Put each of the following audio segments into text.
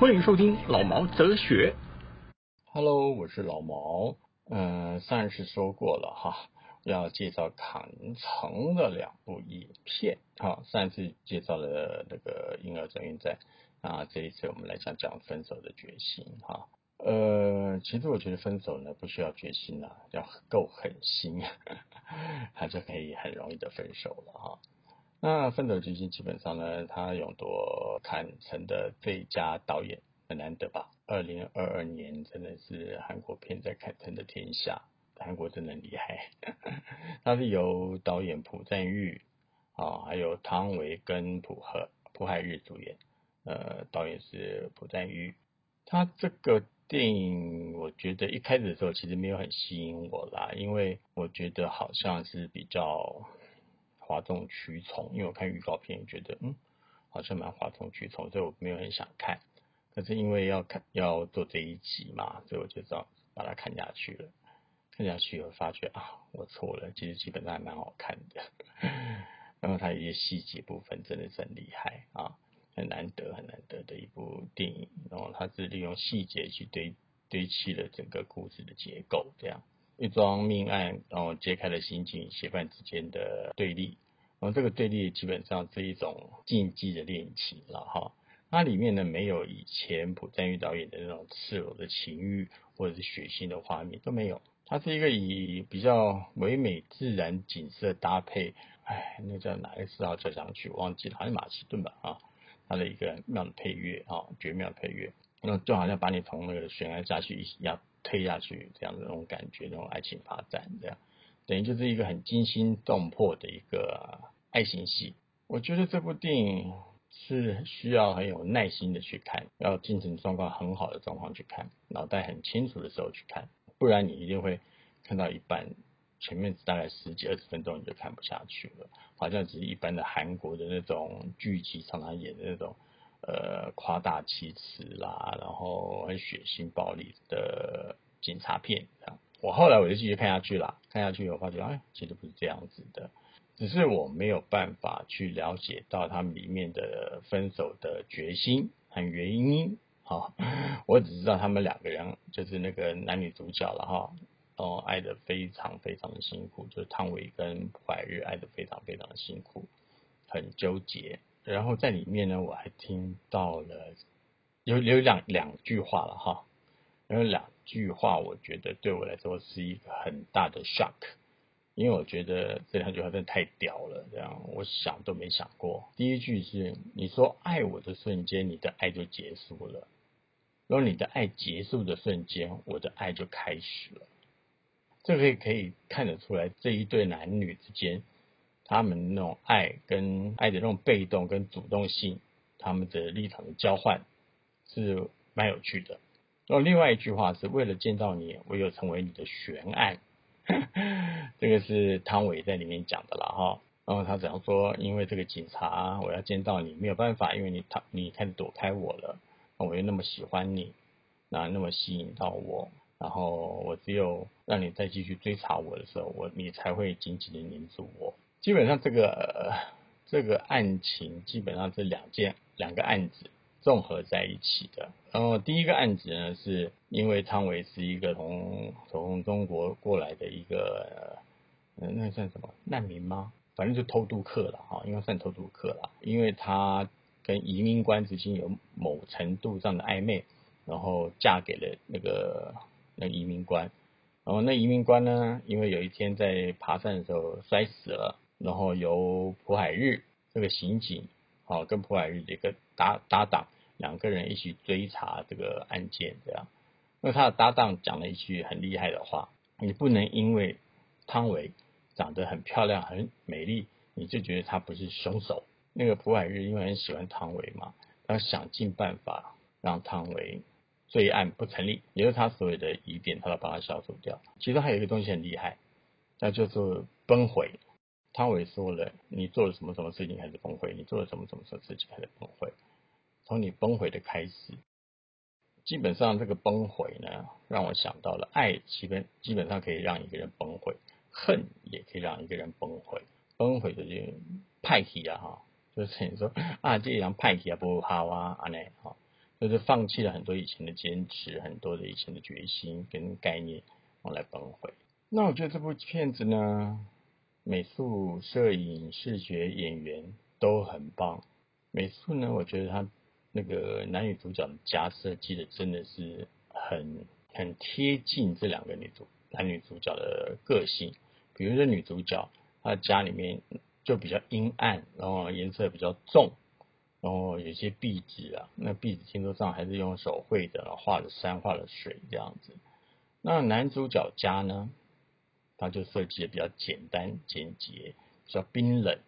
欢迎收听老毛哲学。是老毛。嗯、上一次说过了哈，要介绍坎城的两部影片。哈，上一次介绍了那个婴儿转运站，啊，这一次我们来讲讲分手的决心。哈，呃，其实我觉得分手呢不需要决心啊，要够狠心，他就可以很容易的分手了哈。那分手决心基本上呢，他勇夺坎城的最佳导演，很难得吧？二零二二年真的是韩国片在坎城的天下，韩国真的厉害。它是由导演朴赞玉啊，还有汤唯跟朴和朴海日主演，呃，导演是朴赞玉。他这个电影，我觉得一开始的时候其实没有很吸引我啦，因为我觉得好像是比较哗众取宠，因为我看预告片觉得嗯，好像蛮哗众取宠，所以我没有很想看。可是因为要看要做这一集嘛，所以我就这样把它看下去了。看下去我发觉啊，我错了，其实基本上还蛮好看的。然后它有一些细节部分真的是很厉害啊，很难得很难得的一部电影。然后它是利用细节去堆堆砌了整个故事的结构，这样一桩命案，然后揭开了刑警嫌犯之间的对立。然后这个对立基本上是一种禁忌的恋情了哈。它里面呢没有以前朴赞玉导演的那种赤裸的情欲或者是血腥的画面都没有，它是一个以比较唯美自然景色搭配，哎，那叫哪个四号交响曲忘记了，好像马其顿吧啊，它的一个妙的配乐啊，绝妙配乐，那就好像把你从那个悬崖下去一样推下去这样的那种感觉，那种爱情发展这样，等于就是一个很惊心动魄的一个爱情戏。我觉得这部电影。是需要很有耐心的去看，要精神状况很好的状况去看，脑袋很清楚的时候去看，不然你一定会看到一半，前面大概十几二十分钟你就看不下去了，好像只是一般的韩国的那种剧集常常演的那种呃夸大其词啦，然后很血腥暴力的警察片这样。我后来我就继续看下去啦，看下去我发觉哎，其实不是这样子的。只是我没有办法去了解到他们里面的分手的决心和原因，哈，我只知道他们两个人就是那个男女主角了哈，哦，爱的非常非常的辛苦，就是汤唯跟朴海日爱的非常非常的辛苦，很纠结。然后在里面呢，我还听到了有有两两句话了哈，有两句话，我觉得对我来说是一个很大的 shock。因为我觉得这两句话真的太屌了，这样我想都没想过。第一句是你说爱我的瞬间，你的爱就结束了；然后你的爱结束的瞬间，我的爱就开始了。这个可以可以看得出来，这一对男女之间，他们那种爱跟爱的那种被动跟主动性，他们的立场的交换是蛮有趣的。然后另外一句话是为了见到你，我有成为你的悬案。这个是汤唯在里面讲的了哈，然后他怎样说？因为这个警察，我要见到你没有办法，因为你他你开始躲开我了，我又那么喜欢你，那那么吸引到我，然后我只有让你再继续追查我的时候，我你才会紧紧的黏住我。基本上这个这个案情，基本上这两件两个案子。综合在一起的。然后第一个案子呢，是因为汤唯是一个从从中国过来的一个，呃，那算什么难民吗？反正就偷渡客了哈，应该算偷渡客了。因为他跟移民官之间有某程度上的暧昧，然后嫁给了那个那移民官。然后那移民官呢，因为有一天在爬山的时候摔死了，然后由朴海日这个刑警。哦，跟朴海日的一个搭搭档，两个人一起追查这个案件，这样。那他的搭档讲了一句很厉害的话：，你不能因为汤唯长得很漂亮、很美丽，你就觉得他不是凶手。那个朴海日因为很喜欢汤唯嘛，他想尽办法让汤唯罪案不成立，也就是他所有的疑点，他都帮他消除掉。其中还有一个东西很厉害，那就是崩毁。汤唯说了，你做了什么什么事情开始崩溃？你做了什么什么什么事情开始崩溃？从你崩溃的开始，基本上这个崩溃呢，让我想到了爱，基本基本上可以让一个人崩溃，恨也可以让一个人崩溃。崩溃的就派系啊哈，就是你说啊，这样派系啊不好啊，啊呢哈，就是放弃了很多以前的坚持，很多的以前的决心跟概念，用来崩溃。那我觉得这部片子呢？美术、摄影、视觉、演员都很棒。美术呢，我觉得他那个男女主角的家设计的真的是很很贴近这两个女主男女主角的个性。比如说女主角，她家里面就比较阴暗，然后颜色比较重，然后有些壁纸啊，那壁纸听说上还是用手绘的，画了山，画了水这样子。那男主角家呢？他就设计的比较简单简洁，比较冰冷。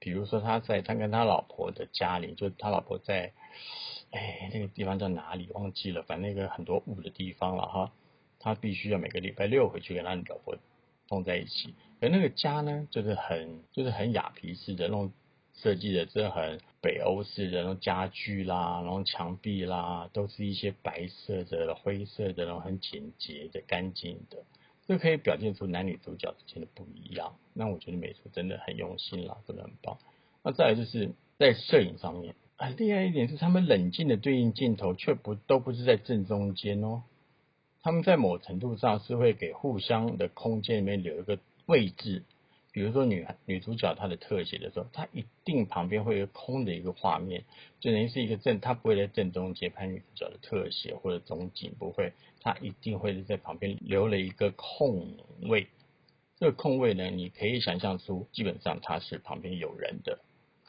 比如说他在他跟他老婆的家里，就他老婆在，哎，那个地方叫哪里忘记了，反正那个很多雾的地方了哈。他必须要每个礼拜六回去跟他老婆碰在一起。而那个家呢，就是很就是很雅皮式的那种设计的，是很北欧式的那种家具啦，然后墙壁啦，都是一些白色的、灰色的，然后很简洁的、干净的。这可以表现出男女主角之间的不一样。那我觉得美术真的很用心啦，真的很棒。那再来就是在摄影上面，很厉害一点是他们冷静的对应镜头，却不都不是在正中间哦。他们在某程度上是会给互相的空间里面留一个位置。比如说女女主角她的特写的时候，她一定旁边会有空的一个画面，就等于是一个正，她不会在正中间拍女主角的特写或者中景，不会，她一定会是在旁边留了一个空位。这个空位呢，你可以想象出，基本上他是旁边有人的，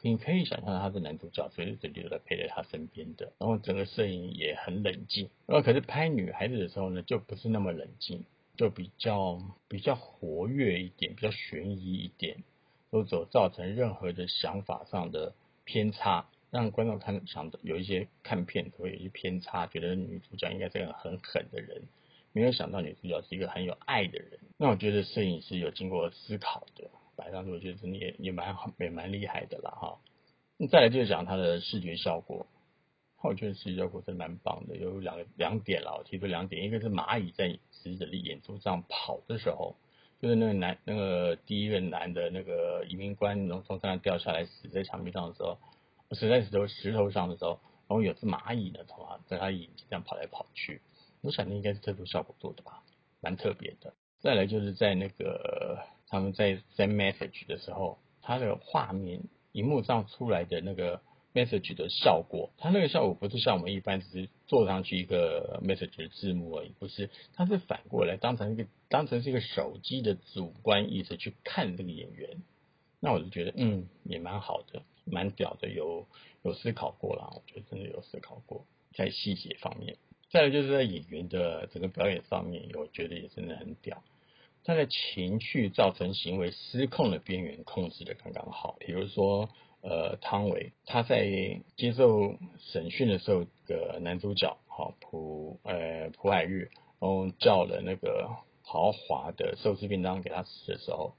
你可以想象他是男主角随时随地都在陪在他身边的，然后整个摄影也很冷静。然后可是拍女孩子的时候呢，就不是那么冷静。就比较比较活跃一点，比较悬疑一点，或者造成任何的想法上的偏差，让观众看想的有一些看片会有一些偏差，觉得女主角应该是个很狠的人，没有想到女主角是一个很有爱的人。那我觉得摄影师有经过思考的，摆上去我觉得真的也也蛮好，也蛮厉害的了哈。再来就是讲它的视觉效果。我觉得视觉效果是蛮棒的，有两个两点了，我提出两点，一个是蚂蚁在死者的眼珠上跑的时候，就是那个男那个第一个男的那个移民官从从山上掉下来死在墙壁上的时候，死在石头石头上的时候，然后有只蚂蚁呢从他在他眼睛这样跑来跑去，我想那应该是特殊效果做的吧，蛮特别的。再来就是在那个他们在 send message 的时候，他的画面荧幕上出来的那个。Message 的效果，它那个效果不是像我们一般只是做上去一个 message 的字幕而已，不是，它是反过来当成一个当成是一个手机的主观意识去看这个演员，那我就觉得嗯也蛮好的，蛮屌的，有有思考过了，我觉得真的有思考过在细节方面，再来就是在演员的整个表演上面，我觉得也真的很屌，他的情绪造成行为失控的边缘控制的刚刚好，比如说。呃，汤唯他在接受审讯的时候，个男主角好朴呃朴海日，然后叫了那个豪华的寿司便当给他吃的时候，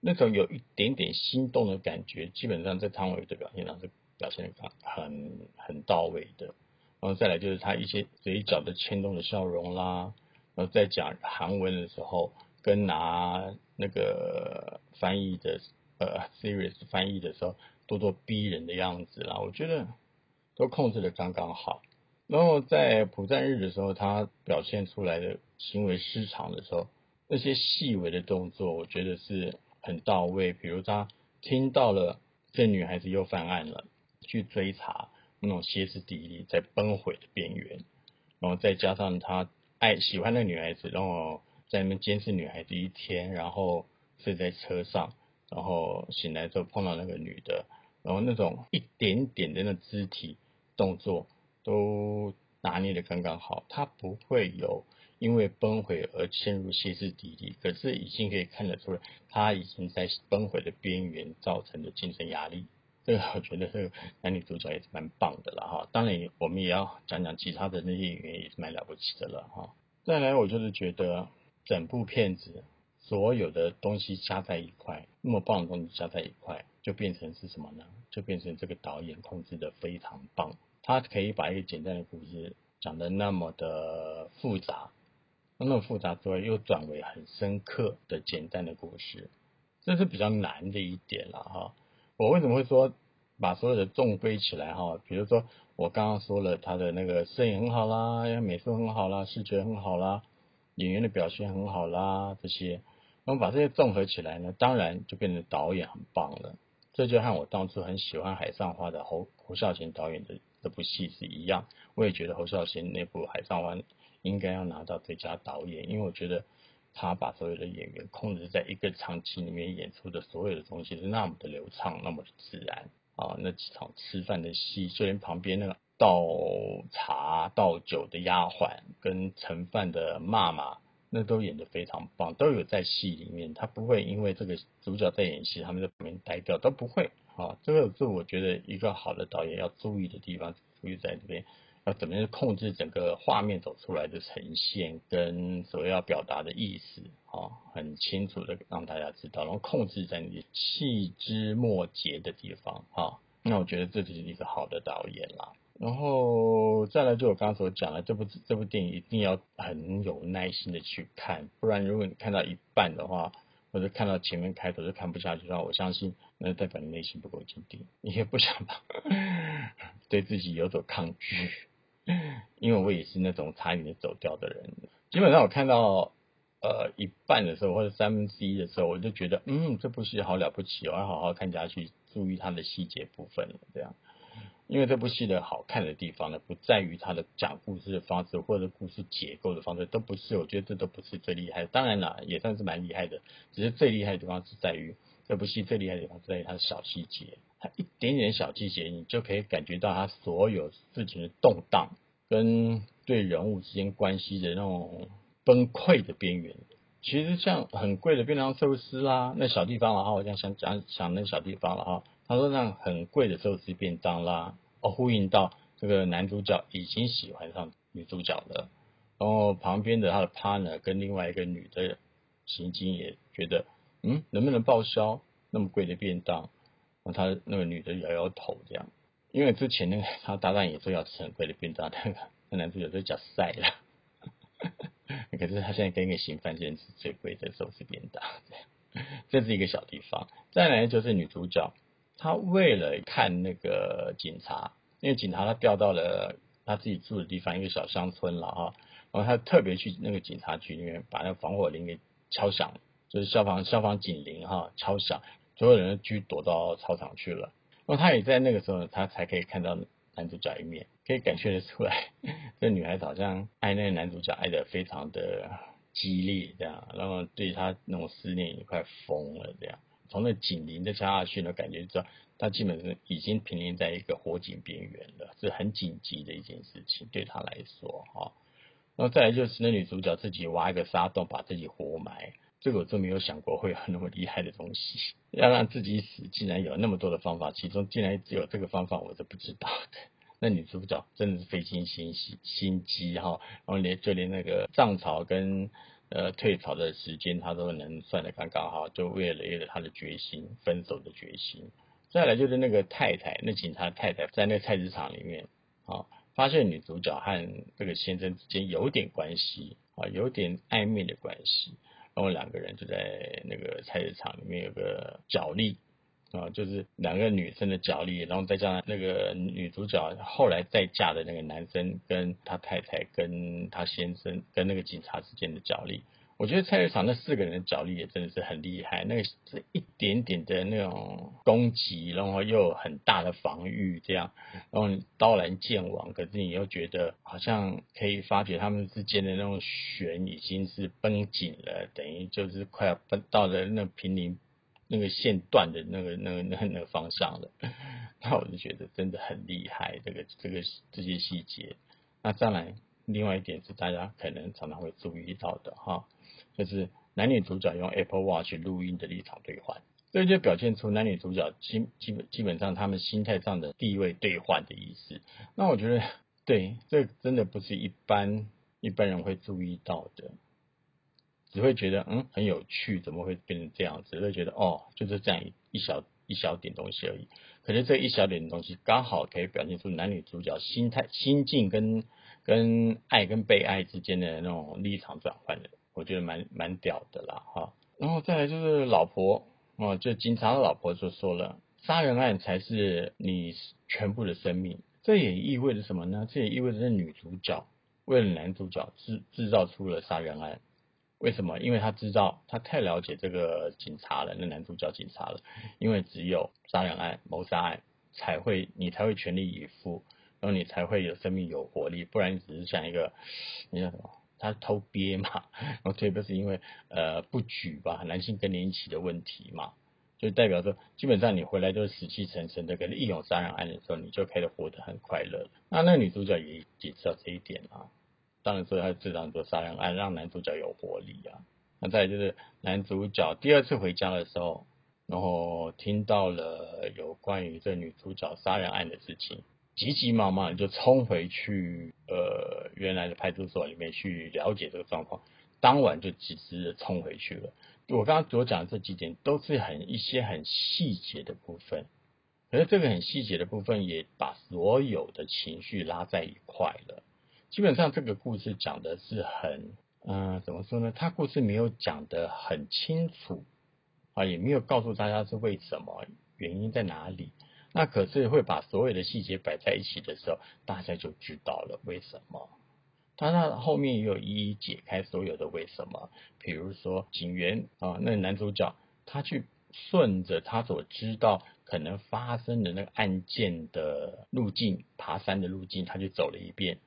那种有一点点心动的感觉，基本上在汤唯的表现上是表现的很很到位的。然后再来就是他一些嘴角的牵动的笑容啦，然后在讲韩文的时候，跟拿那个翻译的呃 serious 翻译的时候。咄咄逼人的样子啦，我觉得都控制的刚刚好。然后在普战日的时候，他表现出来的行为失常的时候，那些细微的动作，我觉得是很到位。比如他听到了这女孩子又犯案了，去追查那种歇斯底里在崩毁的边缘，然后再加上他爱喜欢那女孩子，然后在那边监视女孩子一天，然后睡在车上，然后醒来之后碰到那个女的。然后那种一点点的那肢体动作都拿捏的刚刚好，他不会有因为崩溃而陷入歇斯底里，可是已经可以看得出来，他已经在崩溃的边缘造成的精神压力，这个我觉得这个男女主角也是蛮棒的了哈。当然，我们也要讲讲其他的那些演员也是蛮了不起的了哈。再来，我就是觉得整部片子所有的东西加在一块，那么棒的东西加在一块，就变成是什么呢？就变成这个导演控制的非常棒，他可以把一个简单的故事讲的那么的复杂，那么复杂之外又转为很深刻的简单的故事，这是比较难的一点了哈。我为什么会说把所有的重归起来哈？比如说我刚刚说了他的那个摄影很好啦，美术很好啦，视觉很好啦，演员的表现很好啦，这些，那么把这些综合起来呢，当然就变成导演很棒了。这就和我当初很喜欢《海上花》的侯侯孝贤导演的这部戏是一样，我也觉得侯孝贤那部《海上花》应该要拿到最佳导演，因为我觉得。他把所有的演员控制在一个场景里面演出的所有的东西是那么的流畅，那么的自然啊！那几场吃饭的戏，就连旁边那个倒茶倒酒的丫鬟跟盛饭的妈妈，那都演得非常棒，都有在戏里面。他不会因为这个主角在演戏，他们在旁边呆掉，都不会啊！这个是我觉得一个好的导演要注意的地方，注意在这边。要怎么样控制整个画面走出来的呈现跟所要表达的意思啊，很清楚的让大家知道，然后控制在你细枝末节的地方啊，那我觉得这就是一个好的导演啦。然后再来就我刚刚所讲的，这部这部电影一定要很有耐心的去看，不然如果你看到一半的话，或者看到前面开头就看不下去的话，我相信那代表你内心不够坚定，你也不想把对自己有所抗拒。因为我也是那种差一点走掉的人，基本上我看到呃一半的时候或者三分之一的时候，我就觉得嗯这部戏好了不起，我要好好看下去，注意它的细节部分了。这样，因为这部戏的好看的地方呢，不在于它的讲故事的方式或者故事结构的方式，都不是，我觉得这都不是最厉害的。当然了，也算是蛮厉害的，只是最厉害的地方是在于这部戏最厉害的地方是在于它的小细节。它一点点小细节，你就可以感觉到它所有事情的动荡，跟对人物之间关系的那种崩溃的边缘。其实像很贵的便当寿司啦，那小地方了哈，我想想讲讲那小地方了哈。他说那很贵的寿司便当啦，哦，呼应到这个男主角已经喜欢上女主角了，然后旁边的他的 partner 跟另外一个女的刑警也觉得，嗯，能不能报销那么贵的便当？他那个女的摇摇头，这样，因为之前那个他搭档也说要吃很贵的便当，那个那男主角就讲晒了，可是他现在跟一个刑犯间吃最贵的寿司便当，这是一个小地方。再来就是女主角，他为了看那个警察，因为警察他调到了他自己住的地方一个小乡村了哈，然后他特别去那个警察局里面把那个防火铃给敲响，就是消防消防警铃哈敲响。所有人都去躲到操场去了，那么他也在那个时候，他才可以看到男主角一面，可以感觉得出来，这女孩子好像爱那个男主角爱的非常的激烈，这样，然后对他那种思念也快疯了，这样，从那紧邻的敲下去呢，感觉知道他基本上已经濒临在一个火警边缘了，是很紧急的一件事情对他来说，哈，然后再来就是那女主角自己挖一个沙洞，把自己活埋。这个我真没有想过会有那么厉害的东西，要让自己死，竟然有那么多的方法，其中竟然只有这个方法，我是不知道的。那女主角真的是费尽心心心机哈，然后连就连那个藏草跟呃退潮的时间，他都能算得刚刚好，就为了为了他的决心，分手的决心。再来就是那个太太，那警察太太在那个菜市场里面啊，发现女主角和这个先生之间有点关系啊，有点暧昧的关系。然后两个人就在那个菜市场里面有个角力啊，就是两个女生的角力，然后再加上那个女主角后来再嫁的那个男生跟他太太跟他先生跟那个警察之间的角力。我觉得菜市场那四个人的角力也真的是很厉害，那个是一点点的那种攻击，然后又很大的防御，这样，然后刀来剑往，可是你又觉得好像可以发觉他们之间的那种弦已经是绷紧了，等于就是快要奔到了那濒临那个线段的那个那个那那个方向了，那我就觉得真的很厉害，这个这个这些细节。那再来，另外一点是大家可能常常会注意到的哈。就是男女主角用 Apple Watch 录音的立场对话，这就表现出男女主角基基本基本上他们心态上的地位兑换的意思。那我觉得，对，这真的不是一般一般人会注意到的，只会觉得嗯很有趣，怎么会变成这样子？会觉得哦，就是这样一一小一小点东西而已。可是这一小点东西，刚好可以表现出男女主角心态、心境跟跟爱跟被爱之间的那种立场转换的，我觉得蛮蛮屌的啦哈。然后再来就是老婆哦，就警察的老婆就说了，杀人案才是你全部的生命。这也意味着什么呢？这也意味着女主角为了男主角制制造出了杀人案。为什么？因为他知道他太了解这个警察了，那男主角警察了。因为只有杀人案、谋杀案才会你才会全力以赴，然后你才会有生命有活力。不然你只是像一个那叫什么？他偷鳖嘛？然后特别是因为呃不举吧，男性更年期的问题嘛，就代表说基本上你回来都是死气沉沉的。可是一有杀人案的时候，你就开始活得很快乐。那那女主角也也知道这一点啊。当然说他这场做杀人案让男主角有活力啊。那再就是男主角第二次回家的时候，然后听到了有关于这女主角杀人案的事情，急急忙忙就冲回去呃原来的派出所里面去了解这个状况。当晚就急直的冲回去了。我刚刚所讲的这几点都是很一些很细节的部分，可是这个很细节的部分也把所有的情绪拉在一块了。基本上这个故事讲的是很，嗯，怎么说呢？他故事没有讲的很清楚啊，也没有告诉大家是为什么，原因在哪里。那可是会把所有的细节摆在一起的时候，大家就知道了为什么。他那后面也有一一解开所有的为什么。比如说警员啊，那男主角他去顺着他所知道可能发生的那个案件的路径，爬山的路径，他就走了一遍。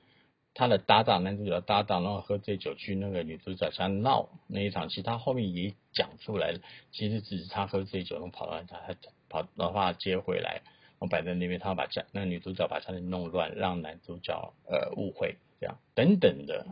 他的搭档，男主角搭档，然后喝醉酒去那个女主角家闹那一场戏，他后面也讲出来。其实只是他喝醉酒，然后跑到他，他跑，然后把他接回来，然后摆在那边，他把家那个女主角把家里弄乱，让男主角呃误会，这样等等的，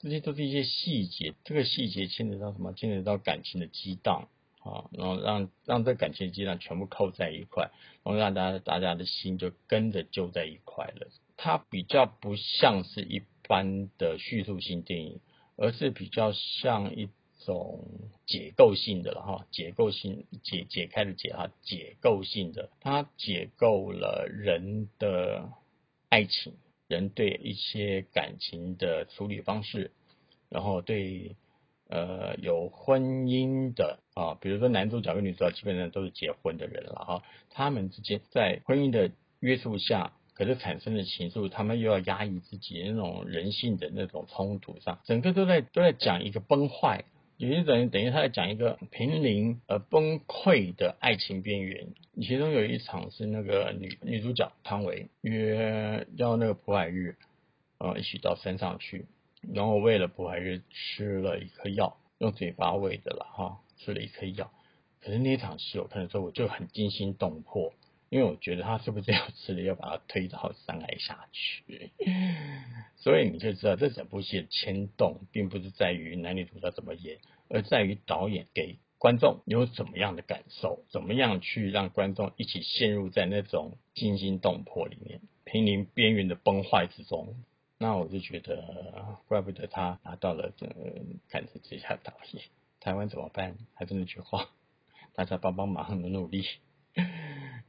这些都是一些细节。这个细节牵扯到什么？牵扯到感情的激荡啊，然后让让这感情激荡全部扣在一块，然后让大家大家的心就跟着揪在一块了。它比较不像是一般的叙述性电影，而是比较像一种解构性的了哈，解构性解解开的解哈，解构性的，它解构了人的爱情，人对一些感情的处理方式，然后对呃有婚姻的啊，比如说男主角跟女主角基本上都是结婚的人了哈，他们之间在婚姻的约束下。可是产生的情愫，他们又要压抑自己那种人性的那种冲突上，整个都在都在讲一个崩坏，有一种等于他在讲一个濒临呃崩溃的爱情边缘。其中有一场是那个女女主角汤唯约要那个朴海日，呃，一起到山上去，然后为了朴海日吃了一颗药，用嘴巴喂的了哈，吃了一颗药。可是那一场戏我看的时候，我就很惊心动魄。因为我觉得他是不是要吃了，要把他推到山崖下去？所以你就知道这整部戏的牵动，并不是在于男女主角怎么演，而在于导演给观众有怎么样的感受，怎么样去让观众一起陷入在那种惊心动魄里面，濒临边缘的崩坏之中。那我就觉得，怪不得他拿到了这看成最佳导演。台湾怎么办？还是那句话，大家帮帮忙，努努力。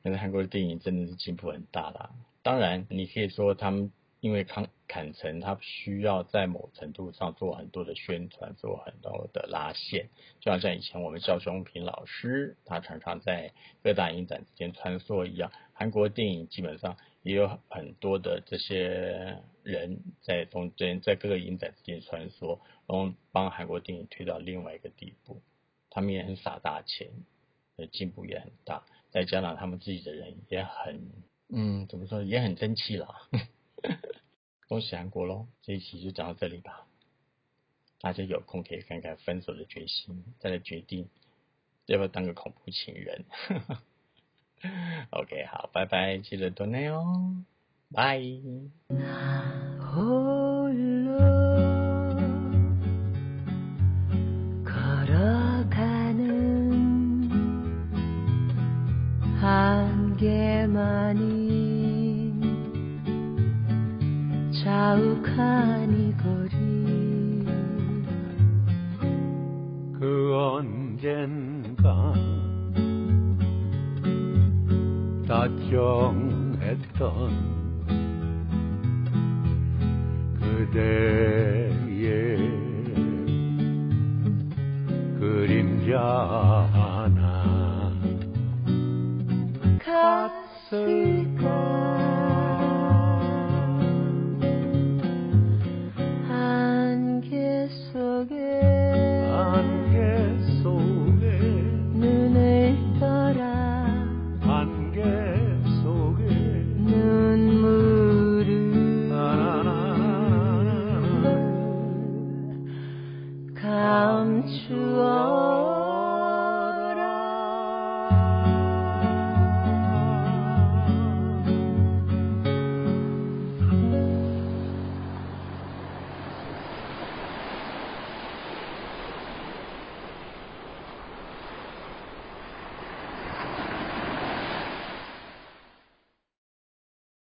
现在韩国的电影真的是进步很大啦。当然，你可以说他们因为康坎城，他需要在某程度上做很多的宣传，做很多的拉线，就好像以前我们肖雄平老师，他常常在各大影展之间穿梭一样。韩国电影基本上也有很多的这些人在中间，在各个影展之间穿梭，然后帮韩国电影推到另外一个地步。他们也很撒大钱，进步也很大。再加上他们自己的人也很，嗯，怎么说也很争气了。恭喜韩国喽！这一期就讲到这里吧。大家有空可以看看《分手的决心》，再来决定要不要当个恐怖情人。OK，好，拜拜，记得多内哦，拜。 안개만이 자욱한 이 거리. 그 언젠가 다정했던 그대의 그림자 the